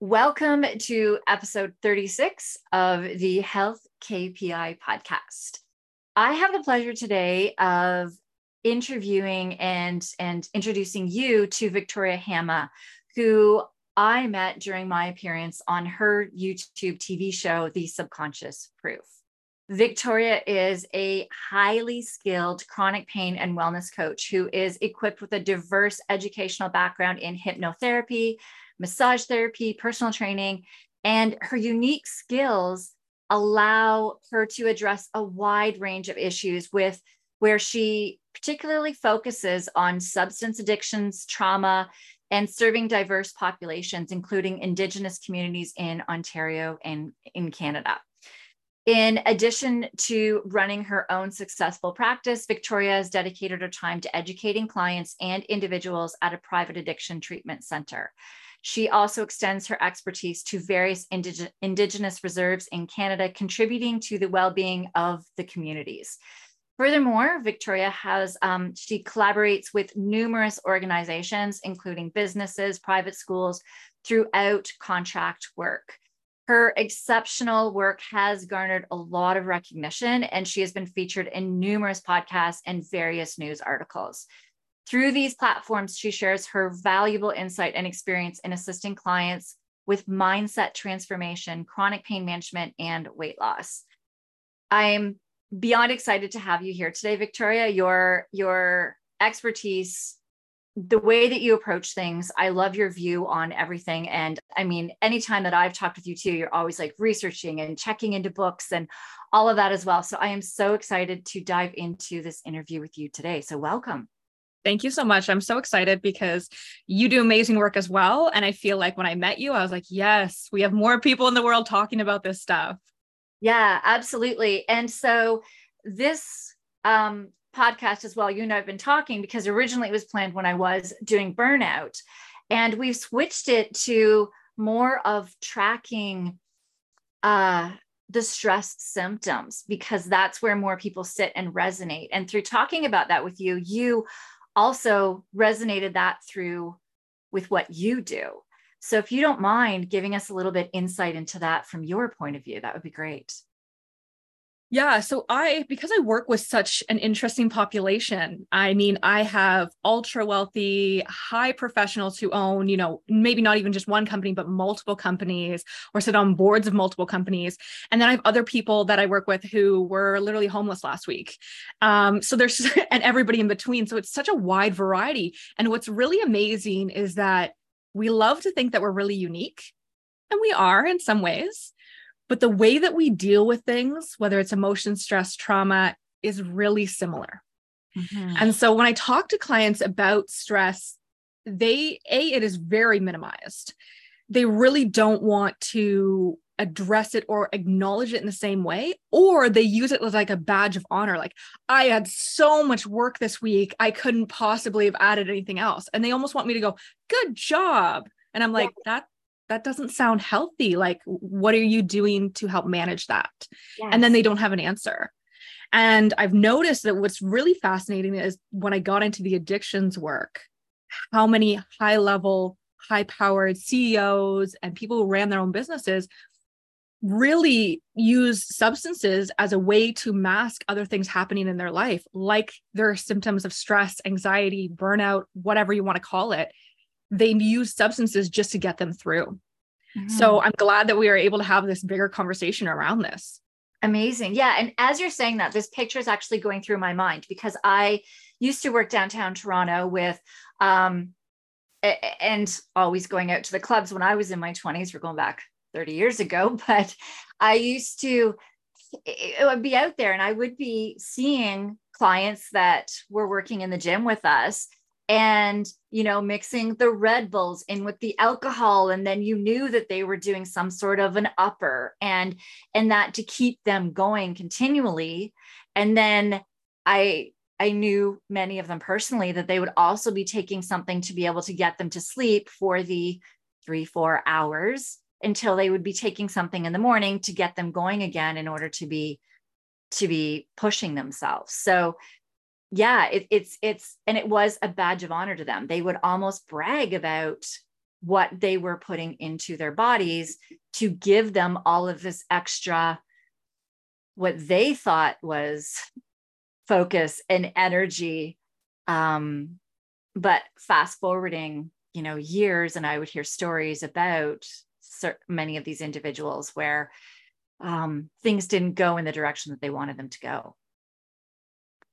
Welcome to episode 36 of the Health KPI podcast. I have the pleasure today of interviewing and, and introducing you to Viktoria Hamma, who I met during my appearance on her YouTube TV show, The Subconscious Proof. Viktoria is a highly skilled chronic pain and wellness coach who is equipped with a diverse educational background in hypnotherapy, massage therapy, personal training, and her unique skills allow her to address a wide range of issues with where she particularly focuses on substance addictions, trauma, and serving diverse populations, including Indigenous communities in Ontario and in Canada. In addition to running her own successful practice, Viktoria has dedicated her time to educating clients and individuals at a private addiction treatment center. She also extends her expertise to various indig- Indigenous reserves in Canada, contributing to the well being of the communities. Furthermore, Viktoria has, um, she collaborates with numerous organizations, including businesses, private schools, throughout contract work. Her exceptional work has garnered a lot of recognition, and she has been featured in numerous podcasts and various news articles. Through these platforms, she shares her valuable insight and experience in assisting clients with mindset transformation, chronic pain management, and weight loss. I'm beyond excited to have you here today, Viktoria. Your your expertise, the way that you approach things, I love your view on everything. And I mean, anytime that I've talked with you too, you're always like researching and checking into books and all of that as well. So I am so excited to dive into this interview with you today. So welcome. Thank you so much. I'm so excited because you do amazing work as well. And I feel like when I met you, I was like, yes, we have more people in the world talking about this stuff. Yeah, absolutely. And so this um, podcast as well, you and I have been talking because originally it was planned when I was doing burnout. And we've switched it to more of tracking uh, the stress symptoms because that's where more people sit and resonate. And through talking about that with you, you also resonated that through with what you do. So if you don't mind giving us a little bit insight into that from your point of view, that would be great. Yeah. So I, because I work with such an interesting population, I mean, I have ultra wealthy, high professionals who own, you know, maybe not even just one company, but multiple companies or sit on boards of multiple companies. And then I have other people that I work with who were literally homeless last week. Um, so there's, and everybody in between. So it's such a wide variety. And what's really amazing is that we love to think that we're really unique. And we are in some ways but the way that we deal with things, whether it's emotion, stress, trauma, is really similar. Mm-hmm. And so when I talk to clients about stress, they, A, it is very minimized. They really don't want to address it or acknowledge it in the same way, or they use it as like a badge of honor. Like, I had so much work this week, I couldn't possibly have added anything else. And they almost want me to go, good job. And I'm like, yeah. that that doesn't sound healthy. Like, what are you doing to help manage that? Yes. And then they don't have an answer. And I've noticed that what's really fascinating is when I got into the addictions work, how many high level, high powered CEOs and people who ran their own businesses really use substances as a way to mask other things happening in their life, like their symptoms of stress, anxiety, burnout, whatever you want to call it they use substances just to get them through. Mm-hmm. So I'm glad that we are able to have this bigger conversation around this. Amazing. Yeah. And as you're saying that, this picture is actually going through my mind because I used to work downtown Toronto with, um, and always going out to the clubs when I was in my 20s. We're going back 30 years ago, but I used to, it would be out there and I would be seeing clients that were working in the gym with us and you know mixing the red bulls in with the alcohol and then you knew that they were doing some sort of an upper and and that to keep them going continually. And then i i knew many of them personally that they would also be taking something to be able to get them to sleep for the 3 4 hours until they would be taking something in the morning to get them going again in order to be to be pushing themselves. So yeah it, it's it's and it was a badge of honor to them. They would almost brag about what they were putting into their bodies to give them all of this extra what they thought was focus and energy. Um but fast forwarding you know years and i would hear stories about many of these individuals where um, things didn't go in the direction that they wanted them to go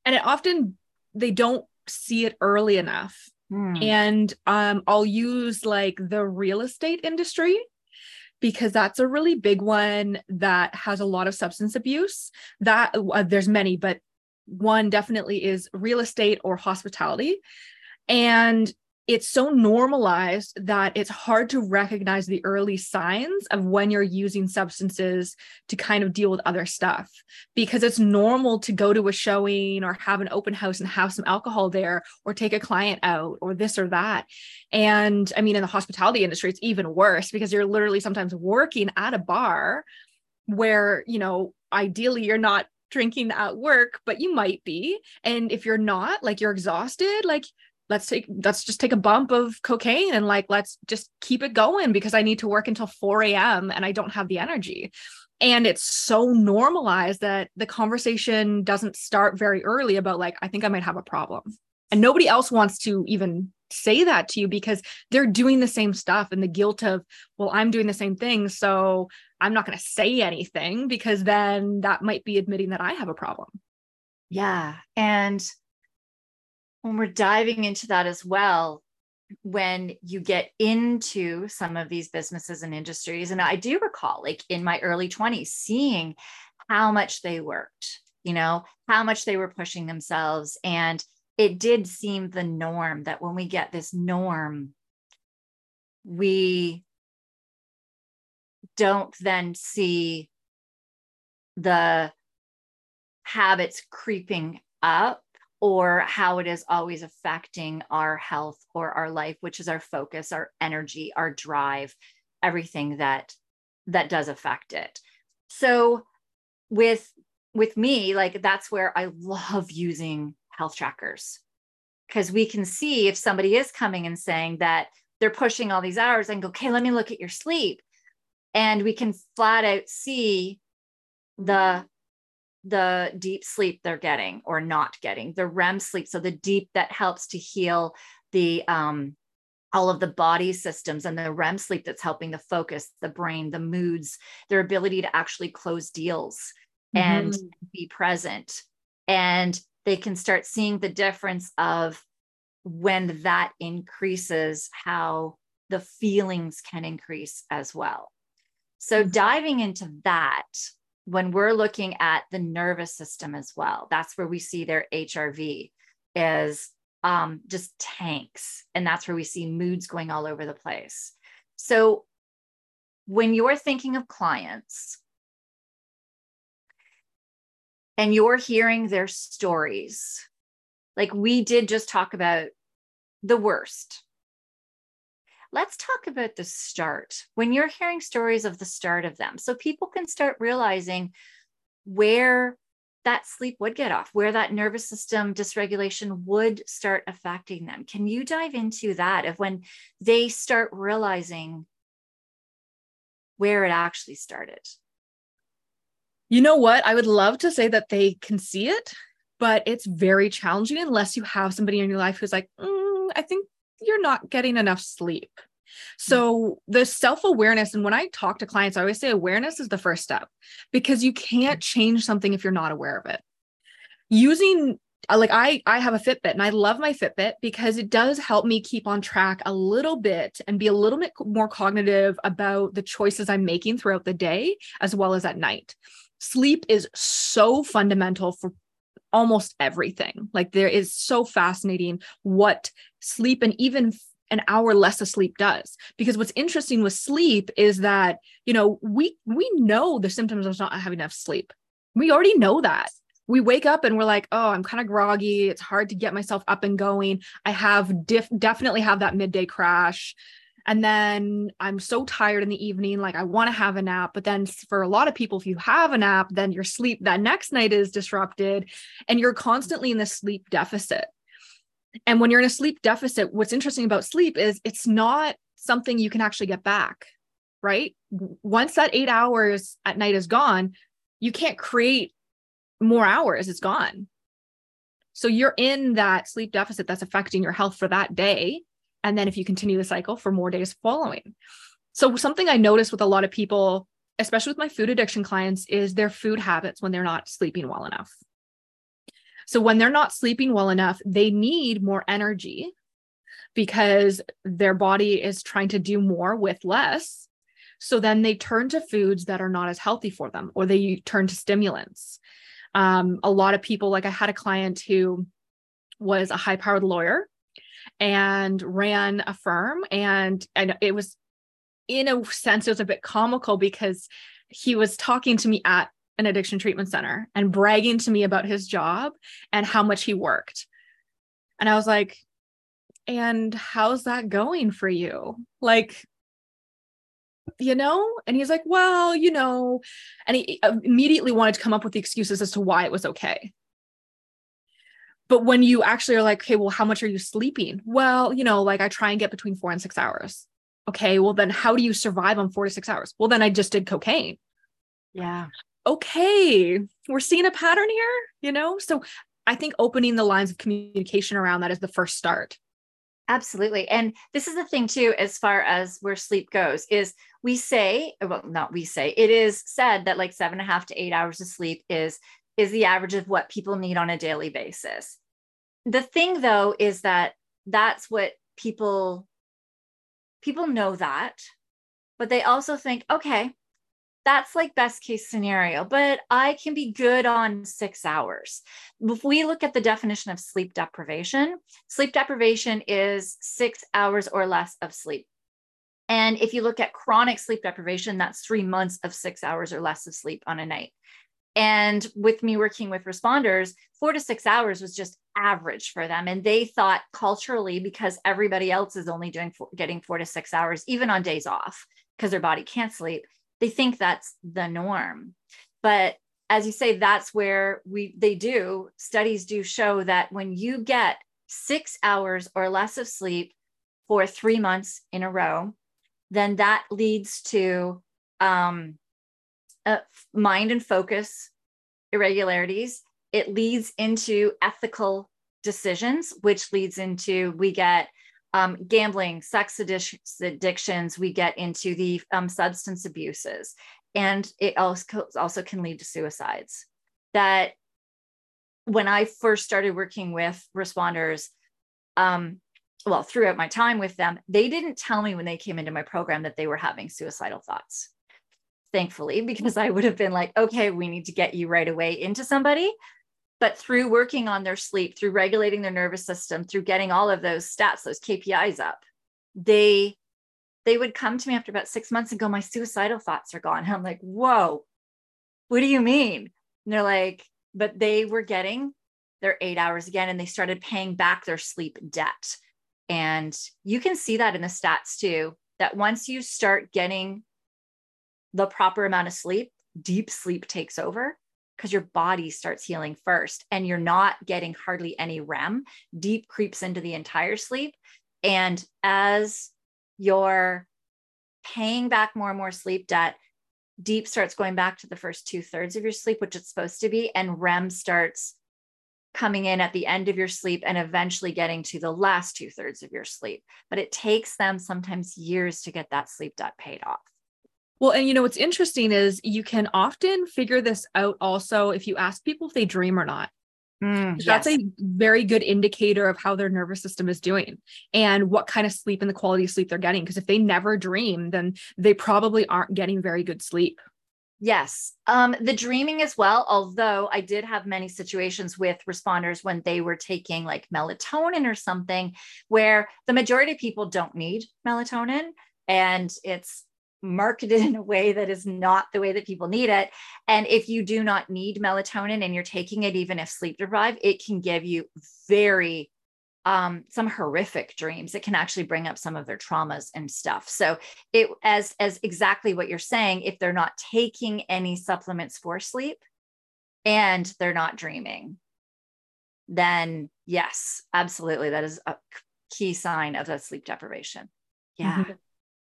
and it often they don't see it early enough. Hmm. and um, i'll use like the real estate industry because that's a really big one that has a lot of substance abuse. That uh, there's many but one definitely is real estate or hospitality. And it's so normalized that it's hard to recognize the early signs of when you're using substances to kind of deal with other stuff. Because it's normal to go to a showing or have an open house and have some alcohol there or take a client out or this or that. And i mean in the hospitality industry it's even worse because you're literally sometimes working at a bar where you know ideally you're not drinking at work but you might be. And if you're not like you're exhausted like let's take let's just take a bump of cocaine and like let's just keep it going because I need to work until 4 a.m. and I don't have the energy. And it's so normalized that the conversation doesn't start very early about like, I think I might have a problem. And nobody else wants to even say that to you because they're doing the same stuff and the guilt of, well, I'm doing the same thing. So I'm not going to say anything because then that might be admitting that I have a problem. Yeah. And when we're diving into that as well, when you get into some of these businesses and industries, and I do recall, like in my early 20s, seeing how much they worked, you know, how much they were pushing themselves. And it did seem the norm that when we get this norm, we don't then see the habits creeping up or how it is always affecting our health or our life which is our focus our energy our drive everything that that does affect it. So with with me like that's where i love using health trackers. Because we can see if somebody is coming and saying that they're pushing all these hours and go okay let me look at your sleep. And we can flat out see the the deep sleep they're getting or not getting, the REM sleep. So the deep that helps to heal the um, all of the body systems and the REM sleep that's helping the focus, the brain, the moods, their ability to actually close deals mm-hmm. and be present. And they can start seeing the difference of when that increases, how the feelings can increase as well. So, mm-hmm. diving into that, when we're looking at the nervous system as well, that's where we see their HRV is um, just tanks. And that's where we see moods going all over the place. So when you're thinking of clients and you're hearing their stories, like we did just talk about the worst, let's talk about the start when you're hearing stories of the start of them. So people can start realizing where that sleep would get off where that nervous system dysregulation would start affecting them. Can you dive into that of when they start realizing where it actually started? You know what? I would love to say that they can see it but it's very challenging unless you have somebody in your life who's like mm, i think you're not getting enough sleep So the self-awareness and when I talk to clients I always say awareness is the first step because you can't change something if you're not aware of it. Using uh, like I I have a Fitbit and I love my Fitbit because it does help me keep on track a little bit and be a little bit more cognitive about the choices I'm making throughout the day as well as at night. Sleep is so fundamental for almost everything. Like there is so fascinating what sleep and even an hour less of sleep does. Because what's interesting with sleep is that you know we we know the symptoms of not having enough sleep. We already know that. We wake up and we're like oh i'm kind of groggy. It's hard to get myself up and going. I have diff- definitely have that midday crash and then i'm so tired in the evening like i want to have a nap but then for a lot of people if you have a nap then your sleep that next night is disrupted and you're constantly in the sleep deficit. And when you're in a sleep deficit what's interesting about sleep is it's not something you can actually get back right? Once that 8 hours at night is gone you can't create more hours it's gone. So you're in that sleep deficit that's affecting your health for that day and then if you continue the cycle for more days following. So something i notice with a lot of people especially with my food addiction clients is their food habits when they're not sleeping well enough. So when they're not sleeping well enough they need more energy because their body is trying to do more with less. So then they turn to foods that are not as healthy for them or they turn to stimulants. Um, a lot of people like i had a client who was a high powered lawyer and ran a firm and and it was in a sense it was a bit comical because he was talking to me at an addiction treatment center and bragging to me about his job and how much he worked. And i was like and how's that going for you? Like you know? And he's like well you know and he uh, immediately wanted to come up with the excuses as to why it was okay but when you actually are like, okay, well, how much are you sleeping? Well, you know, like I try and get between four and six hours. Okay, well, then how do you survive on four to six hours? Well, then I just did cocaine. Yeah. Okay, we're seeing a pattern here, you know? So I think opening the lines of communication around that is the first start. Absolutely. And this is the thing too, as far as where sleep goes, is we say, well, not we say, it is said that like seven and a half to eight hours of sleep is is the average of what people need on a daily basis. The thing though is that that's what people people know that, but they also think, okay, that's like best case scenario, but I can be good on 6 hours. If we look at the definition of sleep deprivation, sleep deprivation is 6 hours or less of sleep. And if you look at chronic sleep deprivation, that's 3 months of 6 hours or less of sleep on a night. And with me working with responders, four to six hours was just average for them. And they thought culturally, because everybody else is only doing four, getting four to six hours, even on days off, because their body can't sleep, they think that's the norm. But as you say, that's where we they do studies do show that when you get six hours or less of sleep for three months in a row, then that leads to um, uh, mind and focus irregularities. It leads into ethical decisions, which leads into we get um, gambling, sex addictions, we get into the um, substance abuses, and it also, also can lead to suicides. That when I first started working with responders, um, well, throughout my time with them, they didn't tell me when they came into my program that they were having suicidal thoughts thankfully, because I would have been like, okay, we need to get you right away into somebody. But through working on their sleep, through regulating their nervous system, through getting all of those stats, those KPIs up, they they would come to me after about six months and go, My suicidal thoughts are gone. And I'm like, whoa, what do you mean? And they're like, but they were getting their eight hours again and they started paying back their sleep debt. And you can see that in the stats too, that once you start getting the proper amount of sleep, deep sleep takes over because your body starts healing first and you're not getting hardly any REM. Deep creeps into the entire sleep. And as you're paying back more and more sleep debt, deep starts going back to the first two thirds of your sleep, which it's supposed to be, and REM starts coming in at the end of your sleep and eventually getting to the last two thirds of your sleep. But it takes them sometimes years to get that sleep debt paid off. Well, and you know what's interesting is you can often figure this out also if you ask people if they dream or not. Mm, That's a very good indicator of how their nervous system is doing and what kind of sleep and the quality of sleep they're getting. Because if they never dream, then they probably aren't getting very good sleep. Yes. Um, the dreaming as well, although I did have many situations with responders when they were taking like melatonin or something where the majority of people don't need melatonin and it's marketed in a way that is not the way that people need it. And if you do not need melatonin and you're taking it, even if sleep deprived, it can give you very um, some horrific dreams. It can actually bring up some of their traumas and stuff. So it as as exactly what you're saying, if they're not taking any supplements for sleep and they're not dreaming, then yes, absolutely. That is a key sign of that sleep deprivation. Yeah. Mm-hmm.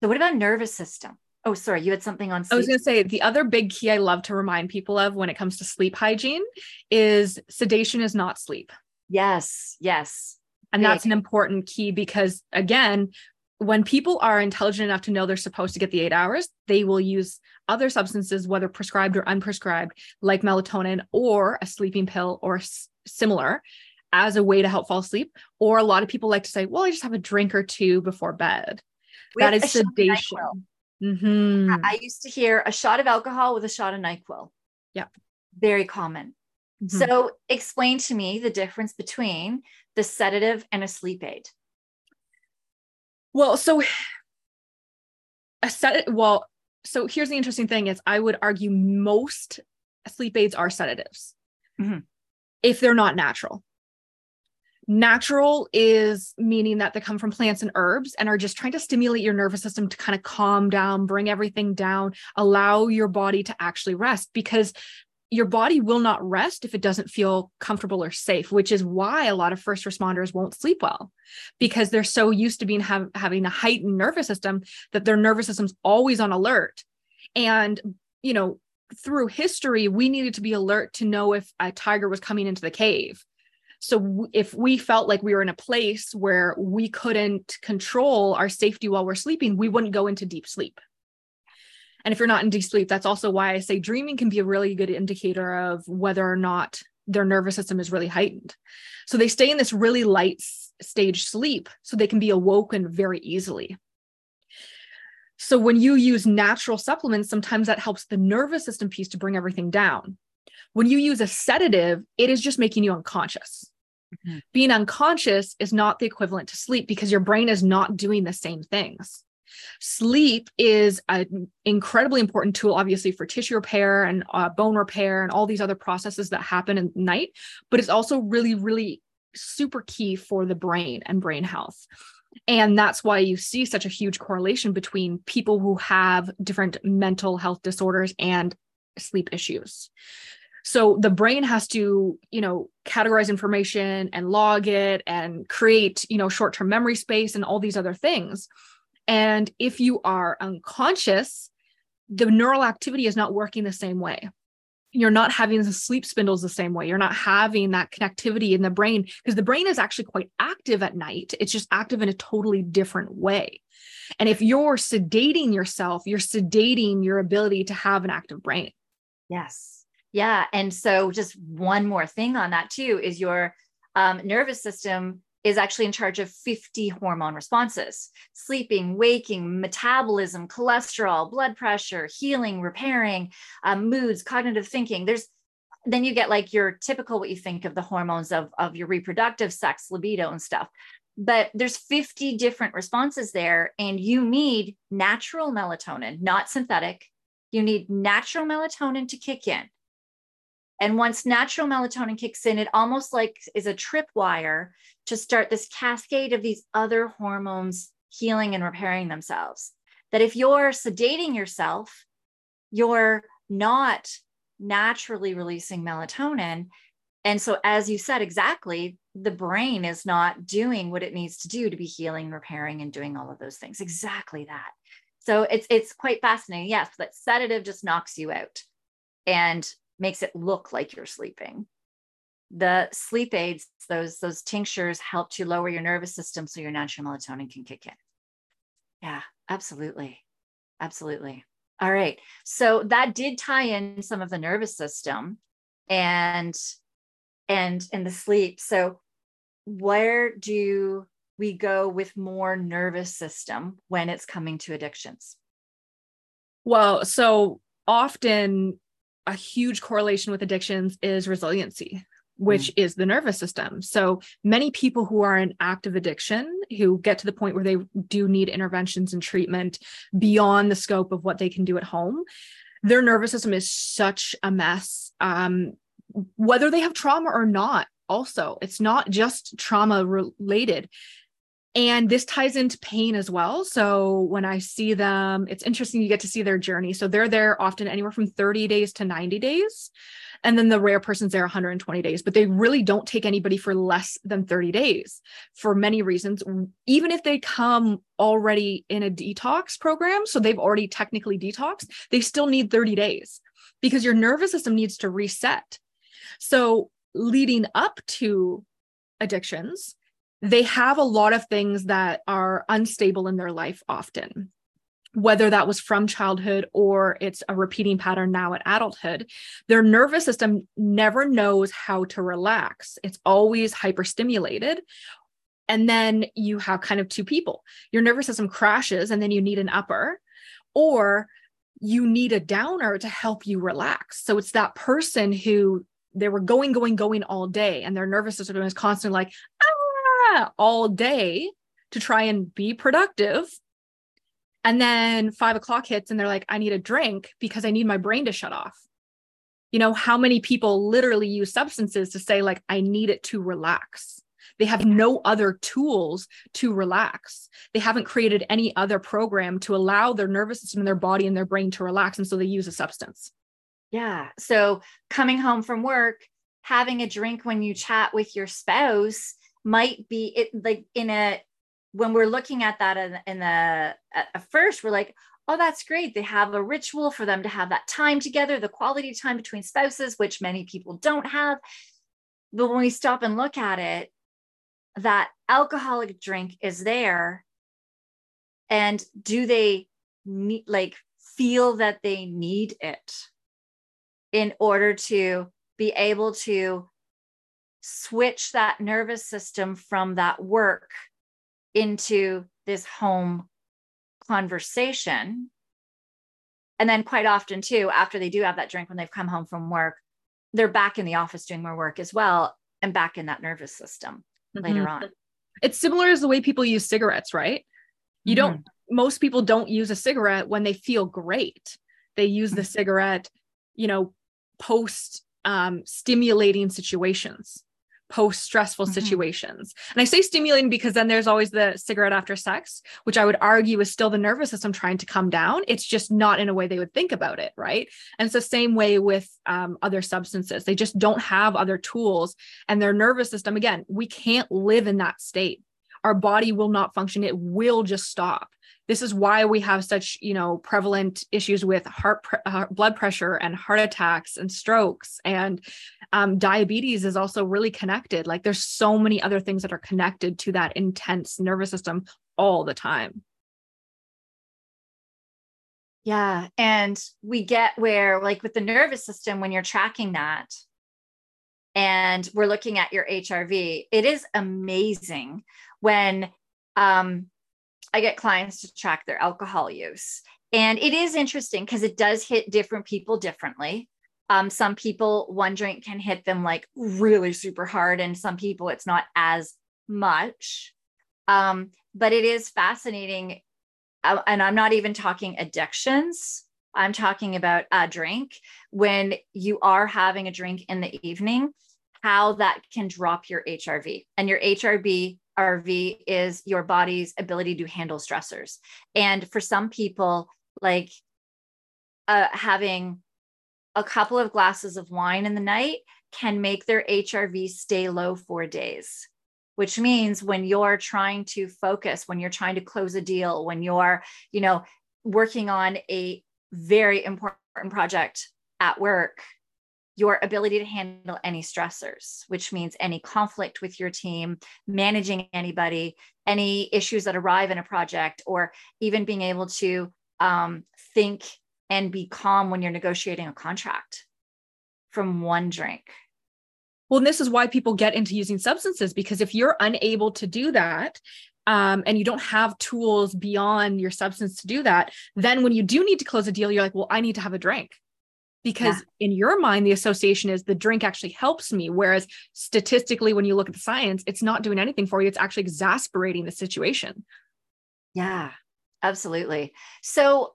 So what about nervous system? Oh, sorry, you had something on sleep. I was going to say the other big key I love to remind people of when it comes to sleep hygiene is sedation is not sleep. Yes, yes. And that's an important key because, again, when people are intelligent enough to know they're supposed to get the eight hours, they will use other substances, whether prescribed or unprescribed, like melatonin or a sleeping pill or s- similar, as a way to help fall asleep. Or a lot of people like to say, well, I just have a drink or two before bed. That is sedation. Mm-hmm. I used to hear a shot of alcohol with a shot of NyQuil. Yeah. Very common. Mm-hmm. So explain to me the difference between the sedative and a sleep aid. Well, so a set well, so here's the interesting thing is I would argue most sleep aids are sedatives mm-hmm. if they're not natural. Natural is meaning that they come from plants and herbs and are just trying to stimulate your nervous system to kind of calm down, bring everything down, allow your body to actually rest because your body will not rest if it doesn't feel comfortable or safe, which is why a lot of first responders won't sleep well because they're so used to being have, having a heightened nervous system that their nervous system's always on alert. And, you know, through history, we needed to be alert to know if a tiger was coming into the cave. So if we felt like we were in a place where we couldn't control our safety while we're sleeping, we wouldn't go into deep sleep. And if you're not in deep sleep, that's also why I say dreaming can be a really good indicator of whether or not their nervous system is really heightened. So they stay in this really light stage sleep so they can be awoken very easily. So when you use natural supplements, sometimes that helps the nervous system piece to bring everything down. When you use a sedative, it is just making you unconscious. Mm-hmm. Being unconscious is not the equivalent to sleep because your brain is not doing the same things. Sleep is an incredibly important tool, obviously, for tissue repair and uh, bone repair and all these other processes that happen at night, but it's also really, really super key for the brain and brain health. And that's why you see such a huge correlation between people who have different mental health disorders and sleep issues. So the brain has to, you know, categorize information and log it and create, you know, short-term memory space and all these other things. And if you are unconscious, the neural activity is not working the same way. You're not having the sleep spindles the same way. You're not having that connectivity in the brain because the brain is actually quite active at night. It's just active in a totally different way. And if you're sedating yourself, you're sedating your ability to have an active brain. Yes. Yeah. And so, just one more thing on that, too, is your um, nervous system is actually in charge of 50 hormone responses sleeping, waking, metabolism, cholesterol, blood pressure, healing, repairing, um, moods, cognitive thinking. There's then you get like your typical what you think of the hormones of, of your reproductive sex, libido, and stuff. But there's 50 different responses there, and you need natural melatonin, not synthetic. You need natural melatonin to kick in. And once natural melatonin kicks in, it almost like is a tripwire to start this cascade of these other hormones healing and repairing themselves. That if you're sedating yourself, you're not naturally releasing melatonin. And so, as you said exactly, the brain is not doing what it needs to do to be healing, repairing, and doing all of those things. Exactly that. So it's it's quite fascinating. Yes, that sedative just knocks you out. And makes it look like you're sleeping. the sleep aids, those those tinctures help to lower your nervous system so your natural melatonin can kick in. Yeah, absolutely. Absolutely. All right. So that did tie in some of the nervous system and and and the sleep. So where do we go with more nervous system when it's coming to addictions? Well, so often a huge correlation with addictions is resiliency which mm. is the nervous system. So many people who are in active addiction who get to the point where they do need interventions and treatment beyond the scope of what they can do at home, their nervous system is such a mess. Um, whether they have trauma or not, also, it's not just trauma related. And this ties into pain as well. So when I see them, it's interesting you get to see their journey. So they're there often anywhere from 30 days to 90 days. And then the rare person's there 120 days, but they really don't take anybody for less than 30 days for many reasons. Even if they come already in a detox program, so they've already technically detoxed, they still need 30 days because your nervous system needs to reset. So leading up to addictions, they have a lot of things that are unstable in their life often whether that was from childhood or it's a repeating pattern now at adulthood, their nervous system never knows how to relax. It's always hyperstimulated. And then you have kind of two people. Your nervous system crashes and then you need an upper, or you need a downer to help you relax. So it's that person who they were going, going, going all day, and their nervous system is constantly like, ah, all day to try and be productive. And then five o'clock hits and they're like, I need a drink because I need my brain to shut off. You know, how many people literally use substances to say, like, I need it to relax? They have no other tools to relax. They haven't created any other program to allow their nervous system and their body and their brain to relax. And so they use a substance. Yeah. So coming home from work, having a drink when you chat with your spouse might be it like in a when we're looking at that in, in the at first we're like oh that's great. They have a ritual for them to have that time together the quality time between spouses which many people don't have. But when we stop and look at it that alcoholic drink is there. And do they need like feel that they need it in order to be able to switch that nervous system from that work into this home conversation. And then, quite often, too, after they do have that drink when they've come home from work, they're back in the office doing more work as well and back in that nervous system mm-hmm. later on. It's similar as the way people use cigarettes, right? You mm-hmm. don't, most people don't use a cigarette when they feel great. They use the mm-hmm. cigarette, you know, post um, stimulating situations, post stressful mm-hmm. situations. And I say stimulating because then there's always the cigarette after sex, which I would argue is still the nervous system trying to come down. It's just not in a way they would think about it. Right. And it's the same way with um, other substances. They just don't have other tools. And their nervous system, again, we can't live in that state. Our body will not function, it will just stop this is why we have such you know prevalent issues with heart pre- uh, blood pressure and heart attacks and strokes and um, diabetes is also really connected like there's so many other things that are connected to that intense nervous system all the time yeah and we get where like with the nervous system when you're tracking that and we're looking at your hrv it is amazing when um I get clients to track their alcohol use. And it is interesting because it does hit different people differently. Um, some people, one drink can hit them like really super hard, and some people it's not as much. Um, but it is fascinating. Uh, and I'm not even talking addictions. I'm talking about a drink. When you are having a drink in the evening, how that can drop your HRV. And your HRV RV is your body's ability to handle stressors. And for some people, like uh, having a couple of glasses of wine in the night can make their HRV stay low for days, which means when you're trying to focus, when you're trying to close a deal, when you're, you know, working on a very important project at work, your ability to handle any stressors, which means any conflict with your team, managing anybody, any issues that arrive in a project, or even being able to um, think and be calm when you're negotiating a contract from one drink. Well, this is why people get into using substances because if you're unable to do that, um, and you don't have tools beyond your substance to do that, then when you do need to close a deal, you're like, well, I need to have a drink because yeah. in your mind the association is the drink actually helps me whereas statistically when you look at the science it's not doing anything for you it's actually exasperating the situation yeah absolutely so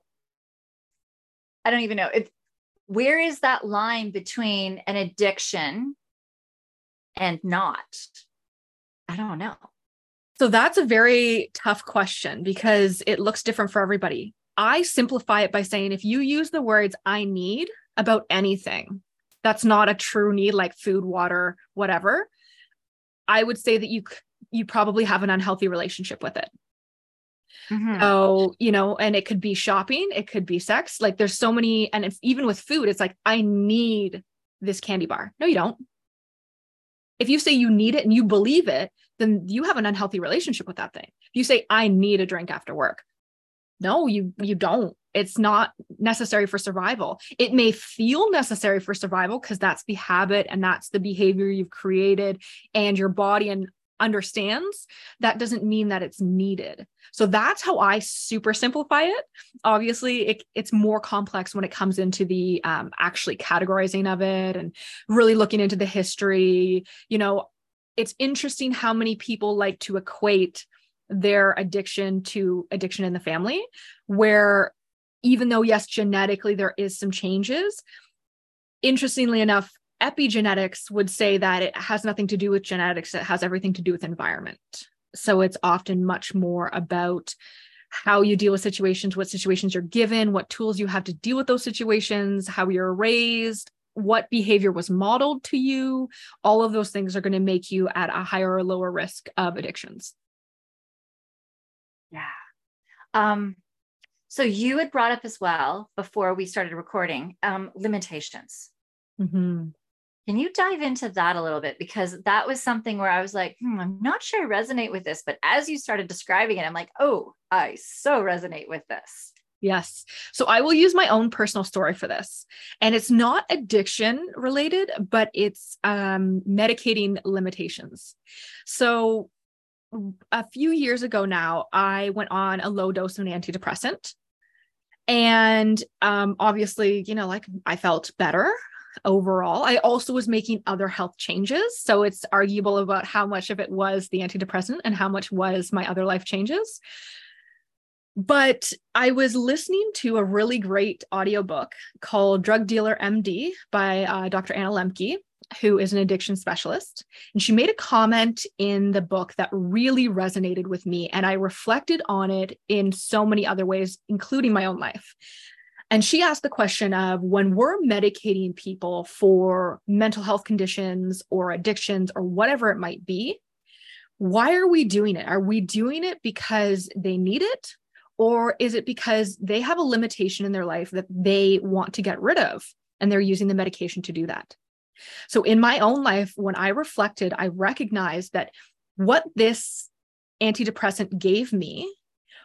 i don't even know. If where is that line between an addiction and not? I don't know. So that's a very tough question because it looks different for everybody. I simplify it by saying if you use the words I need about anything that's not a true need like food water whatever i would say that you you probably have an unhealthy relationship with it mm-hmm. so you know and it could be shopping it could be sex like there's so many and it's even with food it's like i need this candy bar no you don't if you say you need it and you believe it then you have an unhealthy relationship with that thing if you say i need a drink after work no you you don't it's not necessary for survival. It may feel necessary for survival because that's the habit and that's the behavior you've created and your body and understands. That doesn't mean that it's needed. So that's how I super simplify it. Obviously, it, it's more complex when it comes into the um, actually categorizing of it and really looking into the history. You know, it's interesting how many people like to equate their addiction to addiction in the family, where even though, yes, genetically there is some changes, interestingly enough, epigenetics would say that it has nothing to do with genetics, it has everything to do with environment. So it's often much more about how you deal with situations, what situations you're given, what tools you have to deal with those situations, how you're raised, what behavior was modeled to you. All of those things are going to make you at a higher or lower risk of addictions. Yeah. Um, so you had brought up as well before we started recording um, limitations. Mm-hmm. Can you dive into that a little bit? Because that was something where I was like, hmm, I'm not sure I resonate with this. But as you started describing it, I'm like, oh, I so resonate with this. Yes. So I will use my own personal story for this. And it's not addiction related, but it's um, medicating limitations. So a few years ago now, I went on a low dose of an antidepressant and um, obviously you know like i felt better overall i also was making other health changes so it's arguable about how much of it was the antidepressant and how much was my other life changes but i was listening to a really great audiobook called drug dealer md by uh, dr anna Lembke, who is an addiction specialist. And she made a comment in the book that really resonated with me. And I reflected on it in so many other ways, including my own life. And she asked the question of when we're medicating people for mental health conditions or addictions or whatever it might be, why are we doing it? Are we doing it because they need it? Or is it because they have a limitation in their life that they want to get rid of and they're using the medication to do that? So in my own life, when I reflected, I recognized that what this antidepressant gave me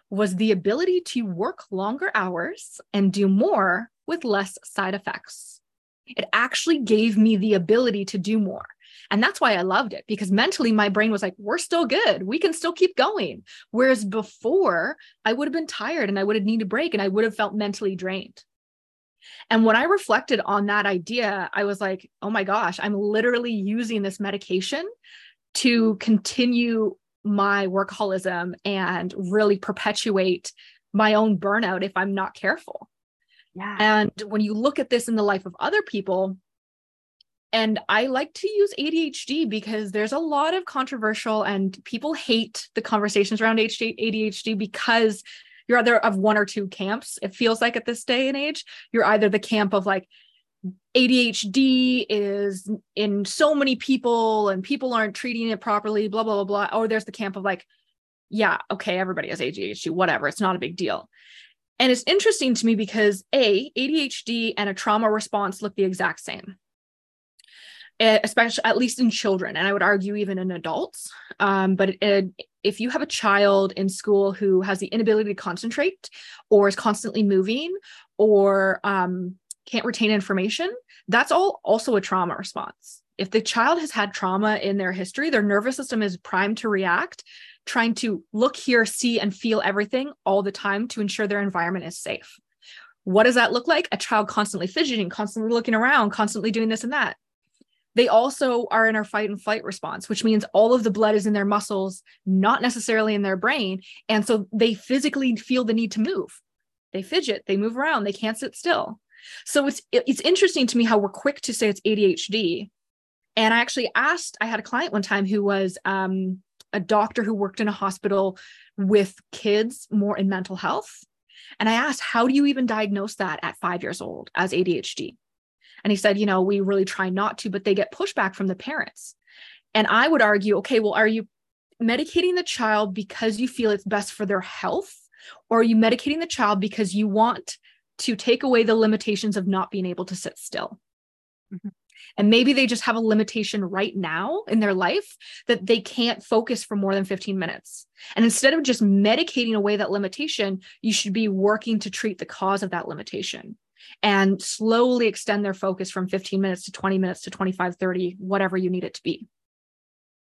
was the ability to work longer hours and do more with less side effects. It actually gave me the ability to do more. And that's why I loved it because mentally my brain was like, we're still good. We can still keep going. Whereas before, I would have been tired and I would have needed a break and I would have felt mentally drained. And when I reflected on that idea, I was like, oh my gosh, I'm literally using this medication to continue my workaholism and really perpetuate my own burnout if I'm not careful. Yeah. And when you look at this in the life of other people, and I like to use ADHD because there's a lot of controversial and people hate the conversations around ADHD because you're either of one or two camps it feels like at this day and age you're either the camp of like ADHD is in so many people and people aren't treating it properly, blah, blah, blah, blah. Or there's the camp of like, yeah, okay, everybody has ADHD, whatever, it's not a big deal. And it's interesting to me because A, ADHD and a trauma response look the exact same. especially at least in children and i would argue even in adults um, but it, if you have a child in school who has the inability to concentrate or is constantly moving or um, can't retain information that's all also a trauma response if the child has had trauma in their history their nervous system is primed to react trying to look hear see and feel everything all the time to ensure their environment is safe what does that look like a child constantly fidgeting constantly looking around constantly doing this and that they also are in our fight and flight response, which means all of the blood is in their muscles, not necessarily in their brain. And so they physically feel the need to move. They fidget, they move around, they can't sit still. So it's it's interesting to me how we're quick to say it's ADHD. And I actually asked, I had a client one time who was um, a doctor who worked in a hospital with kids more in mental health. And I asked, how do you even diagnose that at five years old as ADHD? And he said, you know, we really try not to, but they get pushback from the parents. And I would argue, okay, well, are you medicating the child because you feel it's best for their health? Or are you medicating the child because you want to take away the limitations of not being able to sit still? Mm-hmm. And maybe they just have a limitation right now in their life that they can't focus for more than 15 minutes. And instead of just medicating away that limitation, you should be working to treat the cause of that limitation and slowly extend their focus from 15 minutes to 20 minutes to 25, 30, whatever you need it to be.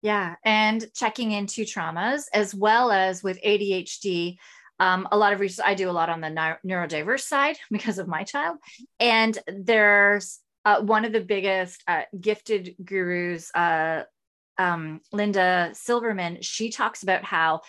Yeah. And checking into traumas as well as with ADHD. Um, a lot of research, I do a lot on the neurodiverse side because of my child. And there's uh, one of the biggest uh, gifted gurus, uh, um, Linda Silverman, she talks about how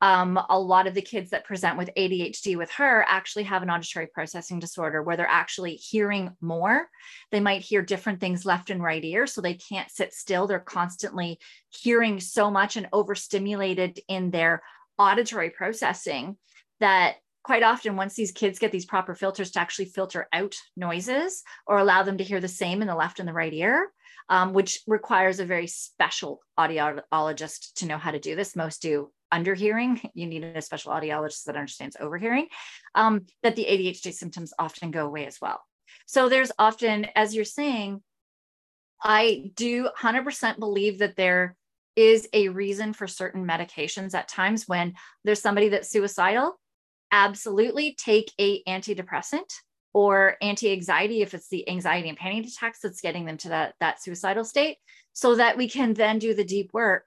um, a lot of the kids that present with ADHD with her actually have an auditory processing disorder where they're actually hearing more. They might hear different things left and right ear, so they can't sit still. They're constantly hearing so much and overstimulated in their auditory processing that quite often once these kids get these proper filters to actually filter out noises or allow them to hear the same in the left and the right ear um, which requires a very special audiologist to know how to do this most do underhearing, you need a special audiologist that understands overhearing, um, that the ADHD symptoms often go away as well. So there's often, as you're saying, I do 100% believe that there is a reason for certain medications at times when there's somebody that's suicidal absolutely take a antidepressant or anti-anxiety if it's the anxiety and panic attacks that's getting them to that that suicidal state so that we can then do the deep work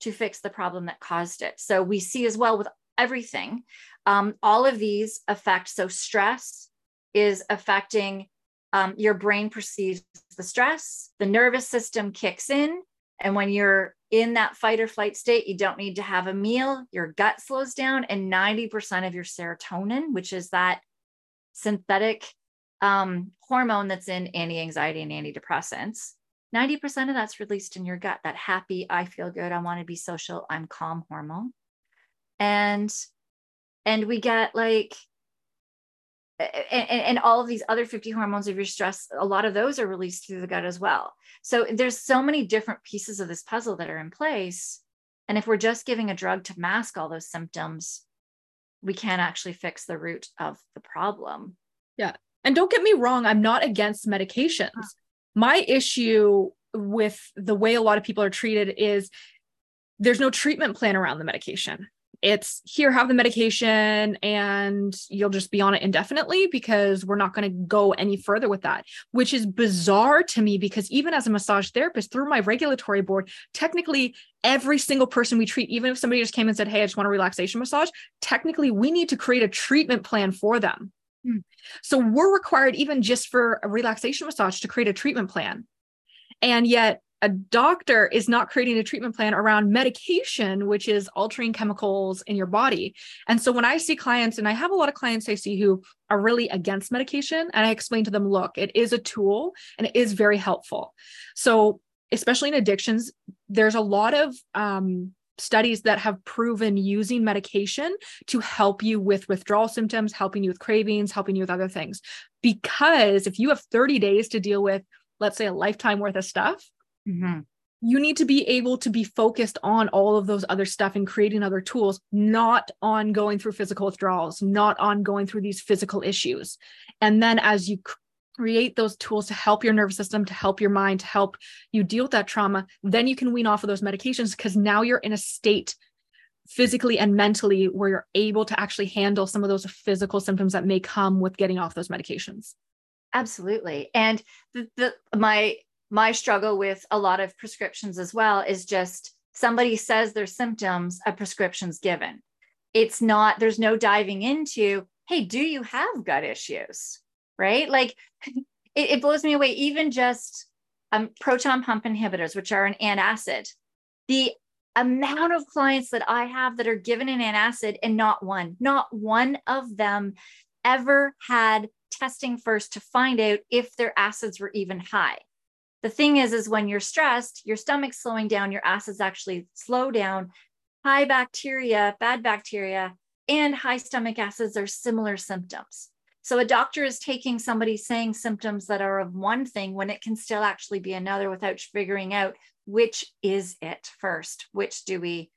to fix the problem that caused it. So we see as well with everything, um, all of these affect. So stress is affecting um, your brain perceives the stress, the nervous system kicks in. And when you're in that fight or flight state, you don't need to have a meal, your gut slows down, and 90% of your serotonin, which is that synthetic um, hormone that's in anti anxiety and antidepressants, 90% of that's released in your gut that happy i feel good i want to be social i'm calm hormone. And and we get like and, and, all of these other 50 hormones of your stress a lot of those are released through the gut as well. So there's so many different pieces of this puzzle that are in place. And if we're just giving a drug to mask all those symptoms we can't actually fix the root of the problem. Yeah. And don't get me wrong i'm not against medications. Ah. My issue with the way a lot of people are treated is there's no treatment plan around the medication. It's here, have the medication, and you'll just be on it indefinitely because we're not going to go any further with that, which is bizarre to me because even as a massage therapist through my regulatory board, technically every single person we treat, even if somebody just came and said, Hey, I just want a relaxation massage, technically we need to create a treatment plan for them. Hmm. So we're required, even just for a relaxation massage, to create a treatment plan. And yet, a doctor is not creating a treatment plan around medication, which is altering chemicals in your body. And so when I see clients, and I have a lot of clients I see who are really against medication, and I explain to them, look, it is a tool and it is very helpful. So, especially in addictions, there's a lot of um, studies that have proven using medication to help you with withdrawal symptoms, helping you with cravings, helping you with other things. Because if you have 30 days to deal with, let's say, a lifetime worth of stuff, mm-hmm. you need to be able to be focused on all of those other stuff and creating other tools, not on going through physical withdrawals, not on going through these physical issues. And then as you create those tools to help your nervous system, to help your mind, to help you deal with that trauma, then you can wean off of those medications because now you're in a state physically and mentally where you're able to actually handle some of those physical symptoms that may come with getting off those medications. Absolutely. And the, the my my struggle with a lot of prescriptions as well is just somebody says their symptoms, a prescription's given. It's not, there's no diving into, hey, do you have gut issues? Right? Like it, it blows me away. Even just um, proton pump inhibitors, which are an antacid, the amount of clients that I have that are given an antacid and not one, not one of them ever had testing first to find out if their acids were even high. The thing is, is when you're stressed, your stomach's slowing down, your acids actually slow down. High bacteria, bad bacteria, and high stomach acids are similar symptoms. So a doctor is taking somebody saying symptoms that are of one thing when it can still actually be another without figuring out which is it first, which do we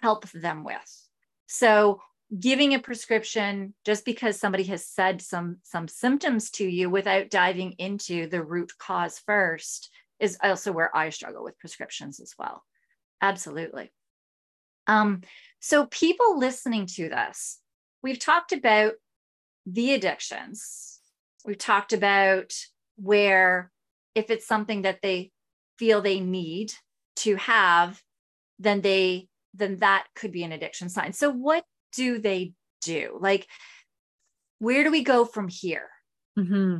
help them with. So giving a prescription just because somebody has said some some symptoms to you without diving into the root cause first is also where I struggle with prescriptions as well. Absolutely. Um, so people listening to this, we've talked about the addictions. We've talked about where if it's something that they feel they need to have, then they then that could be an addiction sign. So what do they do? Like, where do we go from here? Mm-hmm.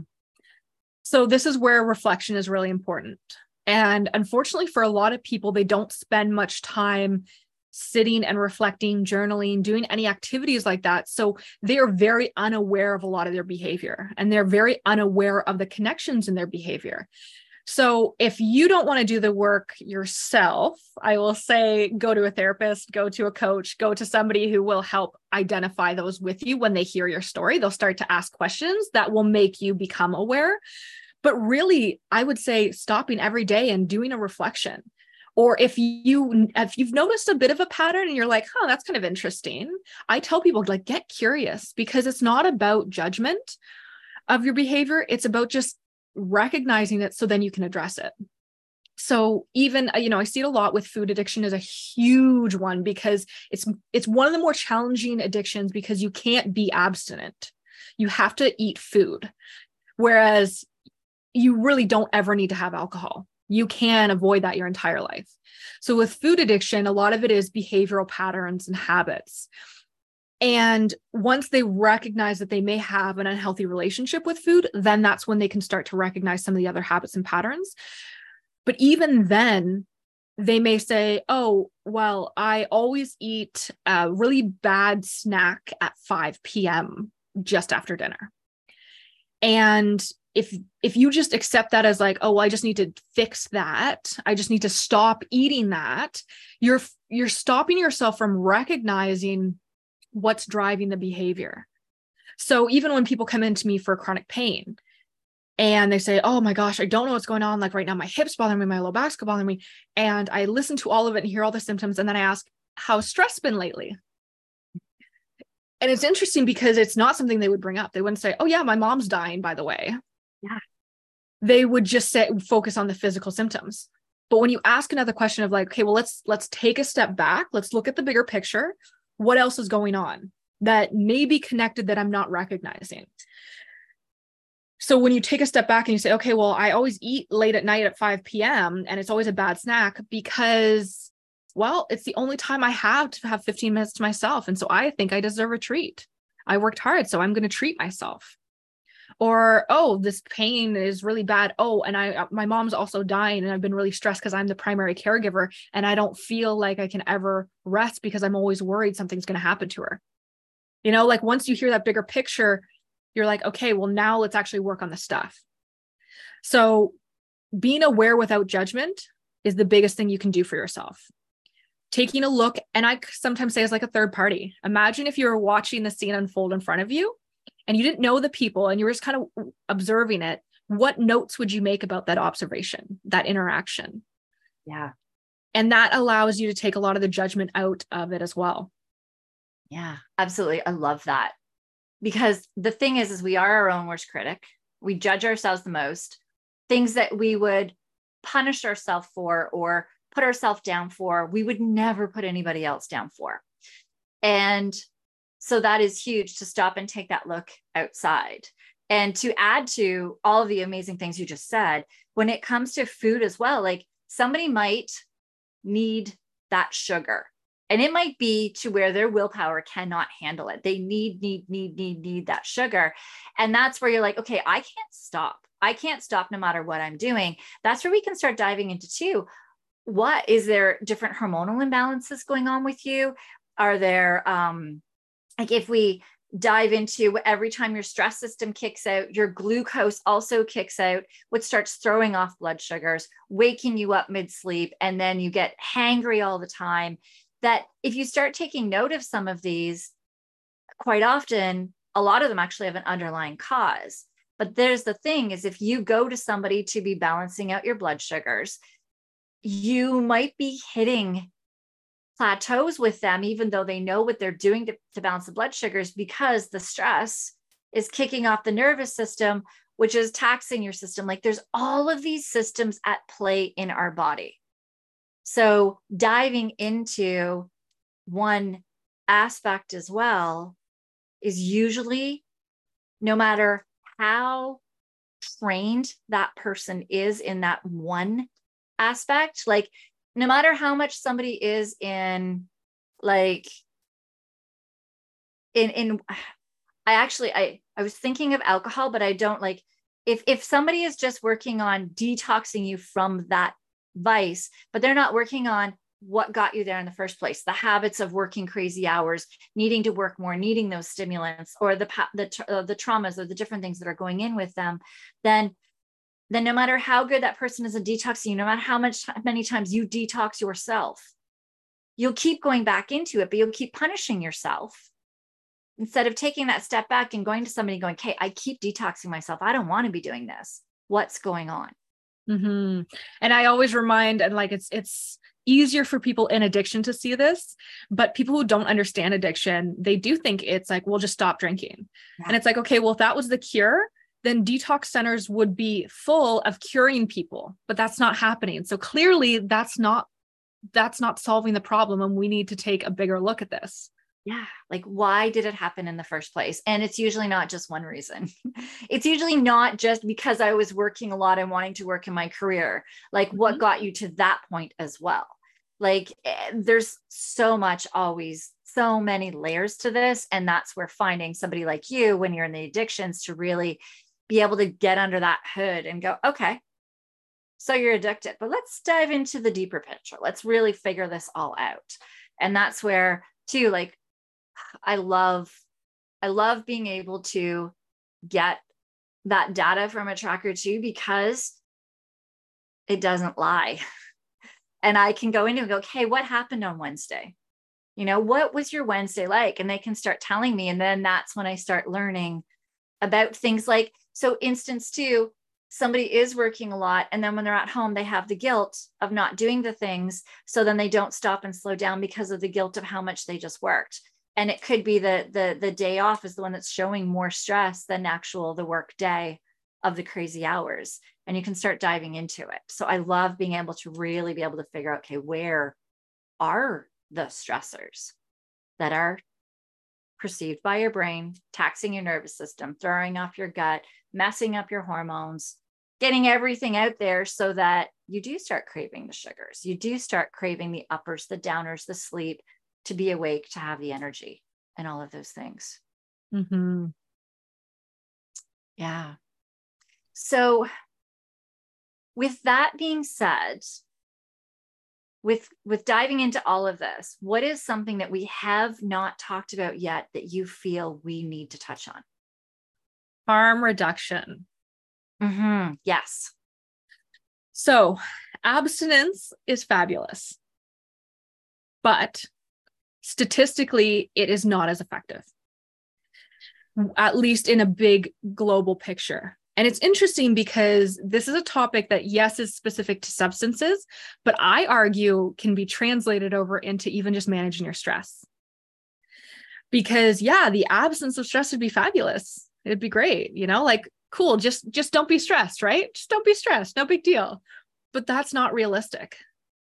So, this is where reflection is really important. And unfortunately, for a lot of people, they don't spend much time sitting and reflecting, journaling, doing any activities like that. So they are very unaware of a lot of their behavior and they're very unaware of the connections in their behavior. So if you don't want to do the work yourself, I will say go to a therapist, go to a coach, go to somebody who will help identify those with you when they hear your story. They'll start to ask questions that will make you become aware. But really, I would say stopping every day and doing a reflection. Or if you if you've noticed a bit of a pattern and you're like, "Huh, that's kind of interesting." I tell people like get curious because it's not about judgment of your behavior, it's about just recognizing it so then you can address it. So even uh, you know i see it a lot with food addiction is a huge one because it's it's one of the more challenging addictions because you can't be abstinent. You have to eat food. Whereas you really don't ever need to have alcohol. You can avoid that your entire life. So with food addiction a lot of it is behavioral patterns and habits and once they recognize that they may have an unhealthy relationship with food, then that's when they can start to recognize some of the other habits and patterns. But even then, they may say, Oh, well, I always eat a really bad snack at 5 p.m. just after dinner. And if if you just accept that as like oh well, i just need to fix that i just need to stop eating that you're you're stopping yourself from recognizing what's driving the behavior. So even when people come into me for chronic pain and they say, Oh my gosh, I don't know what's going on. Like right now, my hips bother me, my low back's bothering me. And I listen to all of it and hear all the symptoms. And then I ask, How's stress been lately? And it's interesting because it's not something they would bring up. They wouldn't say, Oh, yeah, my mom's dying, by the way. Yeah. They would just say, focus on the physical symptoms. But when you ask another question of like, okay, well, let's let's take a step back. Let's look at the bigger picture what else is going on that may be connected that I'm not recognizing. So when you take a step back and you say, okay, well, I always eat late at night at 5 p.m. and it's always a bad snack because, well, it's the only time I have to have 15 minutes to myself. And so I think I deserve a treat. I worked hard, so I'm going to treat myself or oh this pain is really bad. Oh and i uh, my mom's also dying and i've been really stressed because i'm the primary caregiver and i don't feel like i can ever rest because i'm always worried something's going to happen to her. You know like once you hear that bigger picture you're like okay well now let's actually work on the stuff. So being aware without judgment is the biggest thing you can do for yourself. Taking a look and i sometimes say as like a third party. Imagine if you were watching the scene unfold in front of you and you didn't know the people and you were just kind of observing it, what notes would you make about that observation, that interaction? Yeah. And that allows you to take a lot of the judgment out of it as well. Yeah, absolutely. I love that. Because the thing is, is we are our own worst critic. we judge ourselves the most, things that we would punish ourselves for or put ourselves down for, we would never put anybody else down for. And so that is huge to stop and take that look outside. And to add to all of the amazing things you just said, when it comes to food as well, like somebody might need that sugar. And it might be to where their willpower cannot handle it. They need, need, need, need, need that sugar. And that's where you're like, okay, I can't stop. I can't stop no matter what I'm doing. That's where we can start diving into too. What is there different hormonal imbalances going on with you? Are there, um, like if we dive into every time your stress system kicks out, your glucose also kicks out, which starts throwing off blood sugars, waking you up mid sleep, and then you get hangry all the time. That if you start taking note of some of these, quite often, a lot of them actually have an underlying cause. But there's the thing is if you go to somebody to be balancing out your blood sugars, you might be hitting plateaus with them, even though they know what they're doing to, to balance the blood sugars, because the stress is kicking off the nervous system, which is taxing your system. Like there's all of these systems at play in our body. So diving into one aspect as well is usually no matter how trained that person is in that one aspect, like no matter how much somebody is in like in in i actually i i was thinking of alcohol but i don't like if if somebody is just working on detoxing you from that vice but they're not working on what got you there in the first place the habits of working crazy hours needing to work more needing those stimulants or the the, uh, the traumas or the different things that are going in with them then then no matter how good that person is at detoxing, no matter how much many times you detox yourself, you'll keep going back into it, but you'll keep punishing yourself instead of taking that step back and going to somebody going, "Okay, I keep detoxing myself. I don't want to be doing this. What's going on?" Mm-hmm. And I always remind, and like it's it's easier for people in addiction to see this, but people who don't understand addiction, they do think it's like, "We'll just stop drinking," yeah. and it's like, okay, well, if that was the cure, then detox centers would be full of curing people but that's not happening. So clearly that's not that's not solving the problem and we need to take a bigger look at this. Yeah like why did it happen in the first place? And it's usually not just one reason. It's usually not just because i was working a lot and wanting to work in my career. Like what mm-hmm. got you to that point as well? Like eh, there's so much always so many layers to this and that's where finding somebody like you when you're in the addictions to really be able to get under that hood and go, okay, so you're addicted, but let's dive into the deeper picture. Let's really figure this all out. And that's where, too, like, I love, I love being able to get that data from a tracker too, because it doesn't lie. And I can go in and go, okay, what happened on Wednesday? You know, what was your Wednesday like? And they can start telling me. And then that's when I start learning about things like so, instance two, somebody is working a lot. And then when they're at home, they have the guilt of not doing the things. So then they don't stop and slow down because of the guilt of how much they just worked. And it could be that the, the day off is the one that's showing more stress than actual the work day of the crazy hours. And you can start diving into it. So I love being able to really be able to figure out, okay, where are the stressors that are perceived by your brain, taxing your nervous system, throwing off your gut, messing up your hormones, getting everything out there so that you do start craving the sugars. You do start craving the uppers, the downers, the sleep, to be awake, to have the energy, and all of those things. Mm-hmm. Yeah. So, with that being said, with with diving into all of this, what is something that we have not talked about yet that you feel we need to touch on? harm reduction. Mm-hmm. Yes. So, abstinence is fabulous, but statistically, it is not as effective, at least in a big global picture. And it's interesting because this is a topic that, yes, is specific to substances, but I argue can be translated over into even just managing your stress. Because, yeah, the absence of stress would be fabulous. It'd be great you know like cool just just don't be stressed right? Just don't be stressed no big deal. But that's not realistic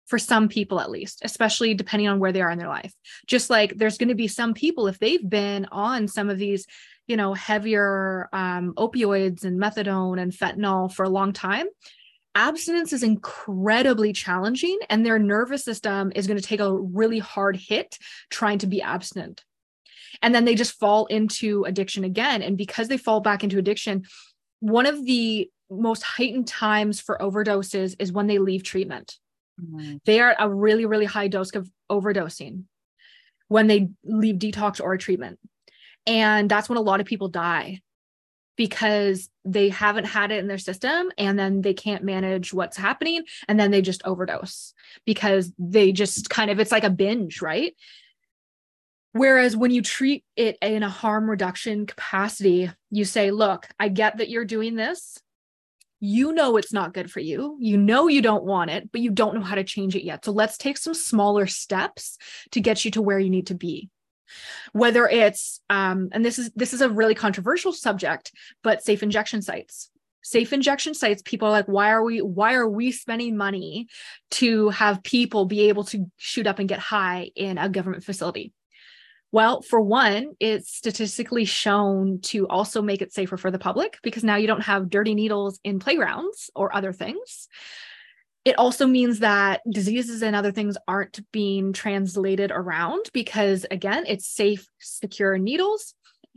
for some people at least especially depending on where they are in their life. Just like there's going to be some people if they've been on some of these you know heavier um, opioids and methadone and fentanyl for a long time abstinence is incredibly challenging and their nervous system is going to take a really hard hit trying to be abstinent and then they just fall into addiction again and because they fall back into addiction one of the most heightened times for overdoses is when they leave treatment. Mm-hmm. They are a really, really high dose of overdosing when they leave detox or treatment. And that's when a lot of people die because they haven't had it in their system and then they can't manage what's happening and then they just overdose because they just kind of it's like a binge right Whereas when you treat it in a harm reduction capacity, you say, look, I get that you're doing this. You know it's not good for you. You know you don't want it, but you don't know how to change it yet. So let's take some smaller steps to get you to where you need to be. Whether it's um, and this is this is a really controversial subject, but safe injection sites safe injection sites people are like why are we why are we spending money to have people be able to shoot up and get high in a government facility well, for one, it's statistically shown to also make it safer for the public because now you don't have dirty needles in playgrounds or other things. It also means that diseases and other things aren't being translated around because, again, it's safe, secure needles.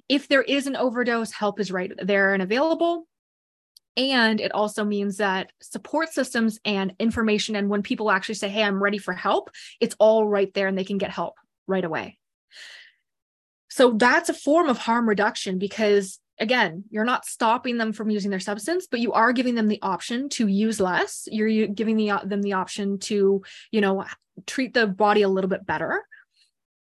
If there is an overdose, help is right there and available. And it also means that support systems and information, and when people actually say, Hey, I'm ready for help, it's all right there and they can get help right away. So that's a form of harm reduction because again, you're not stopping them from using their substance, but you are giving them the option to use less. You're giving the, them the option to, you know, treat the body a little bit better.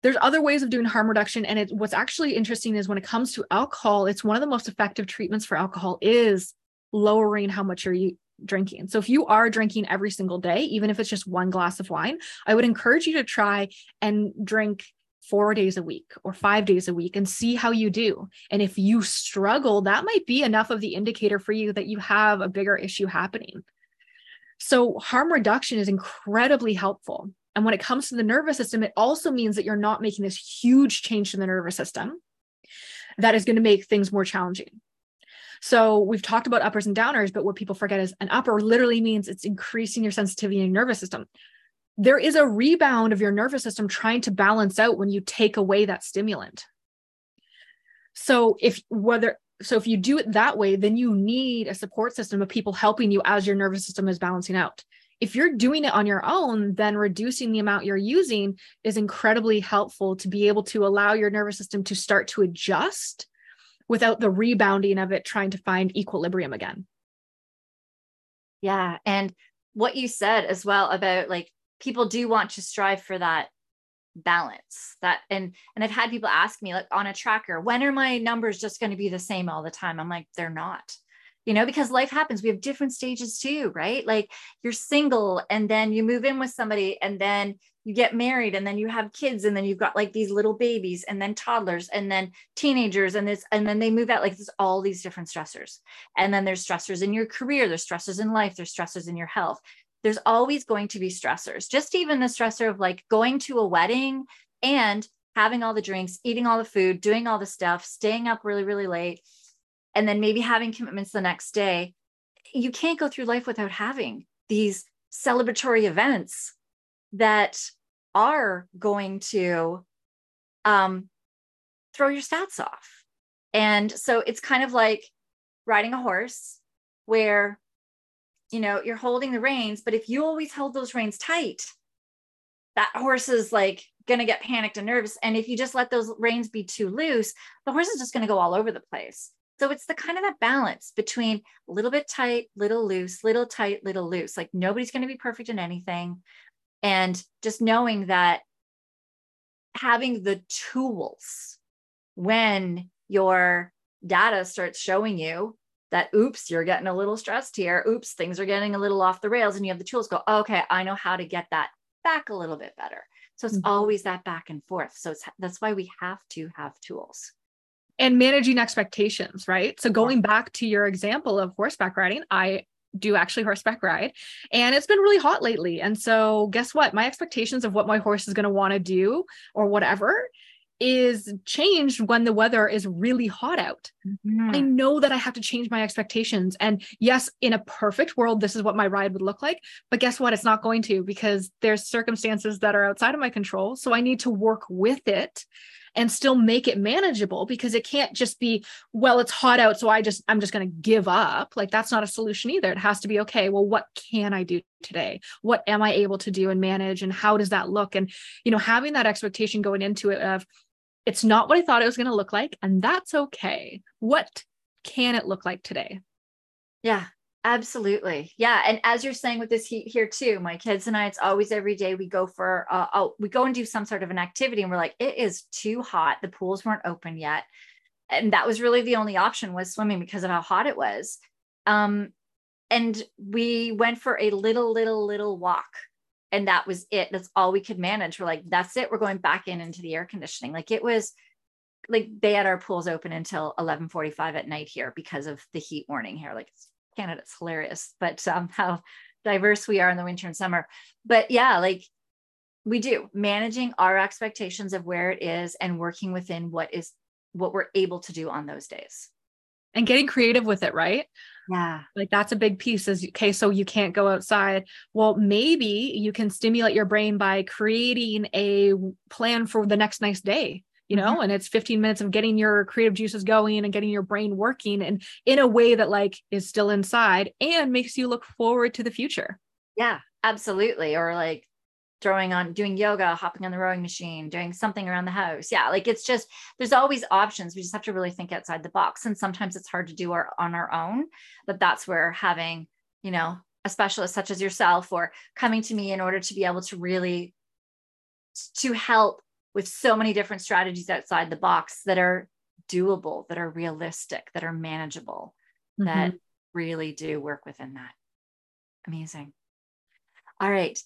There's other ways of doing harm reduction. And it, what's actually interesting is when it comes to alcohol, it's one of the most effective treatments for alcohol is lowering how much you're drinking. So if you are drinking every single day, even if it's just one glass of wine, I would encourage you to try and drink four days a week or five days a week and see how you do. And if you struggle, that might be enough of the indicator for you that you have a bigger issue happening. So, harm reduction is incredibly helpful. And when it comes to the nervous system, it also means that you're not making this huge change to the nervous system that is going to make things more challenging. So we've talked about uppers and downers, but what people forget is an upper literally means it's increasing your sensitivity in your nervous system there is a rebound of your nervous system trying to balance out when you take away that stimulant. So if whether so if you do it that way, then you need a support system of people helping you as your nervous system is balancing out. If you're doing it on your own, then reducing the amount you're using is incredibly helpful to be able to allow your nervous system to start to adjust without the rebounding of it trying to find equilibrium again. Yeah. And what you said as well about like people do want to strive for that balance that and and i've had people ask me like on a tracker when are my numbers just going to be the same all the time? I'm like they're not. You know because life happens. We have different stages too right? Like you're single and then you move in with somebody and then you get married and then you have kids and then you've got like these little babies and then toddlers and then teenagers and this and then they move out. Like there's all these different stressors. And then there's stressors in your career there's stressors in life there's stressors in your health there's always going to be stressors. Just even the stressor of like going to a wedding and having all the drinks, eating all the food, doing all the stuff, staying up really, really late, and then maybe having commitments the next day. You can't go through life without having these celebratory events that are going to um, throw your stats off. And so it's kind of like riding a horse where you know, you're holding the reins, but if you always hold those reins tight, that horse is like going to get panicked and nervous. And if you just let those reins be too loose, the horse is just going to go all over the place. So it's the kind of that balance between a little bit tight, little loose, little tight, little loose. Like nobody's going to be perfect in anything. And just knowing that having the tools when your data starts showing you that oops you're getting a little stressed here oops things are getting a little off the rails and you have the tools go okay i know how to get that back a little bit better so it's mm-hmm. always that back and forth so it's that's why we have to have tools and managing expectations, right? So going back to your example of horseback riding, I do actually horseback ride and it's been really hot lately. And so guess what? My expectations of what my horse is going to want to do or whatever is changed when the weather is really hot out. Mm-hmm. I know that I have to change my expectations. And yes, in a perfect world, this is what my ride would look like. But guess what? It's not going to because there's circumstances that are outside of my control. So I need to work with it and still make it manageable because it can't just be well it's hot out so i just i'm just going to give up like that's not a solution either it has to be okay well what can i do today what am i able to do and manage and how does that look and you know having that expectation going into it of it's not what I thought it was going to look like, and that's okay. What can it look like today? Yeah, absolutely. Yeah, and as you're saying with this heat here too, my kids and I, it's always every day we go for uh, oh, we go and do some sort of an activity, and we're like, it is too hot. The pools weren't open yet, and that was really the only option was swimming because of how hot it was. Um, and we went for a little, little, little walk and that was it. That's all we could manage. We're like that's it. We're going back in into the air conditioning. Like it was like they had our pools open until 11:45 at night here because of the heat warning here. Like Canada's hilarious but um, how diverse we are in the winter and summer. But yeah like we do. Managing our expectations of where it is and working within what is what we're able to do on those days and getting creative with it right yeah. Like that's a big piece is okay, so you can't go outside. Well, maybe you can stimulate your brain by creating a plan for the next nice day, you know, mm-hmm. and it's 15 minutes of getting your creative juices going and getting your brain working and in a way that like is still inside and makes you look forward to the future. Yeah, absolutely. Or like throwing on doing yoga hopping on the rowing machine doing something around the house. Yeah like it's just there's always options. We just have to really think outside the box. And sometimes it's hard to do our on our own but that's where having you know a specialist such as yourself or coming to me in order to be able to really to help with so many different strategies outside the box that are doable that are realistic that are manageable mm-hmm. that really do work within that. Amazing. All right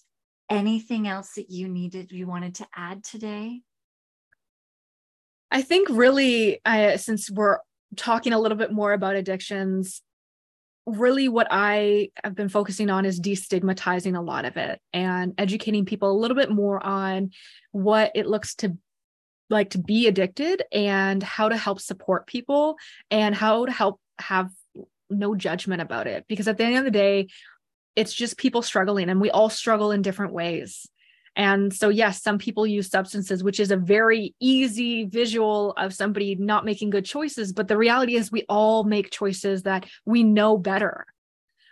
anything else that you needed you wanted to add today? I think really since we're talking a little bit more about addictions really what i have been focusing on is destigmatizing a lot of it and educating people a little bit more on what it looks to like to be addicted and how to help support people and how to help have no judgment about it. Because at the end of the day it's just people struggling and we all struggle in different ways. And so, yes, some people use substances, which is a very easy visual of somebody not making good choices. But the reality is, we all make choices that we know better.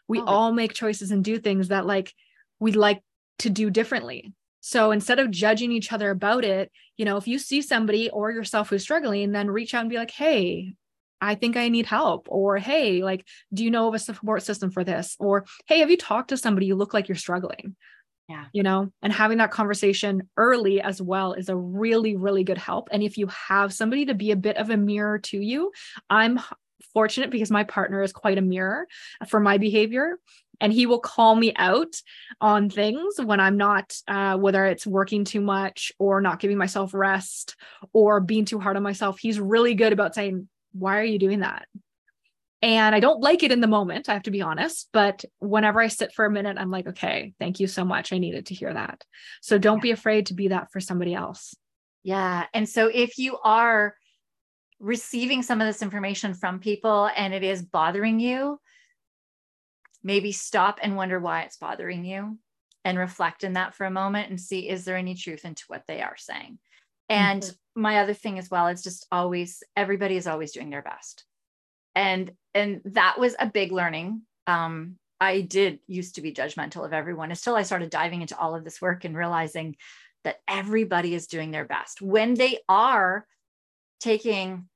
We oh. all make choices and do things that, like, we'd like to do differently. So instead of judging each other about it, you know, if you see somebody or yourself who's struggling, then reach out and be like, hey, I think I need help. Or, hey, like, do you know of a support system for this? Or, hey, have you talked to somebody? You look like you're struggling. Yeah. You know, and having that conversation early as well is a really, really good help. And if you have somebody to be a bit of a mirror to you, I'm fortunate because my partner is quite a mirror for my behavior and he will call me out on things when i'm not uh, whether it's working too much or not giving myself rest or being too hard on myself he's really good about saying why are you doing that? And I don't like it in the moment, I have to be honest. But whenever I sit for a minute, I'm like, okay, thank you so much. I needed to hear that. So don't yeah. be afraid to be that for somebody else. Yeah. And so if you are receiving some of this information from people and it is bothering you, maybe stop and wonder why it's bothering you and reflect in that for a moment and see is there any truth into what they are saying and mm-hmm. My other thing as well is just always everybody is always doing their best. And and that was a big learning. Um, I did used to be judgmental of everyone until I started diving into all of this work and realizing that everybody is doing their best. When they are taking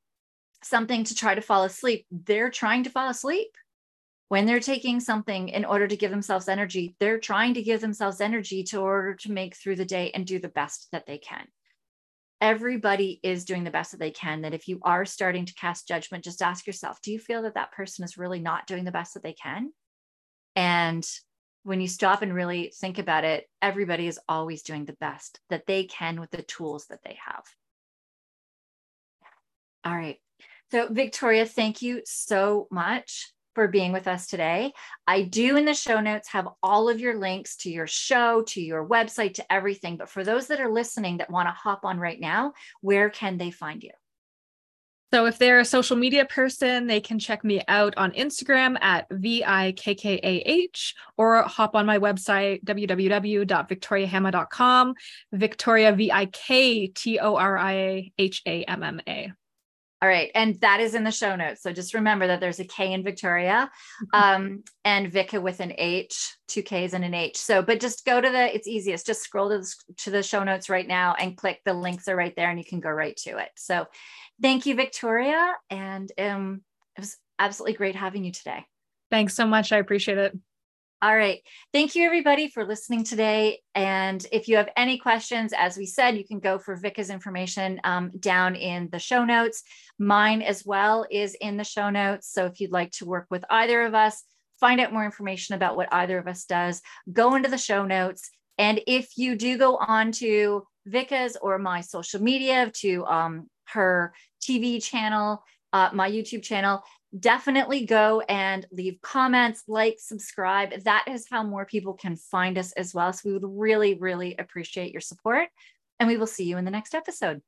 something to try to fall asleep, they're trying to fall asleep. When they're taking something in order to give themselves energy, they're trying to give themselves energy to order to make through the day and do the best that they can everybody is doing the best that they can that if you are starting to cast judgment just ask yourself do you feel that that person is really not doing the best that they can? And when you stop and really think about it everybody is always doing the best that they can with the tools that they have. All right. So, Viktoria, thank you so much for being with us today. I do in the show notes have all of your links to your show, to your website, to everything. But for those that are listening that want to hop on right now, where can they find you? So if they're a social media person, they can check me out on Instagram at V-I-K-K-A-H or hop on my website, www.viktoriahamma.com, Viktoria, V-I-K-T-O-R-I-A-H-A-M-M-A. All right. And that is in the show notes. So just remember that there's a K in Viktoria um, and Vika with an H, two Ks and an H. So, but just go to the, it's easiest. Just scroll to the, to the show notes right now and click the links are right there and you can go right to it. So thank you, Viktoria. And um, it was absolutely great having you today. Thanks so much. I appreciate it. All right. Thank you, everybody, for listening today. And if you have any questions, as we said, you can go for Vika's information um, down in the show notes. Mine as well is in the show notes. So if you'd like to work with either of us, find out more information about what either of us does, go into the show notes. And if you do go on to Vika's or my social media, to um, her TV channel, uh, my YouTube channel, definitely go and leave comments, like, subscribe. That is how more people can find us as well. So we would really, really appreciate your support. And we will see you in the next episode.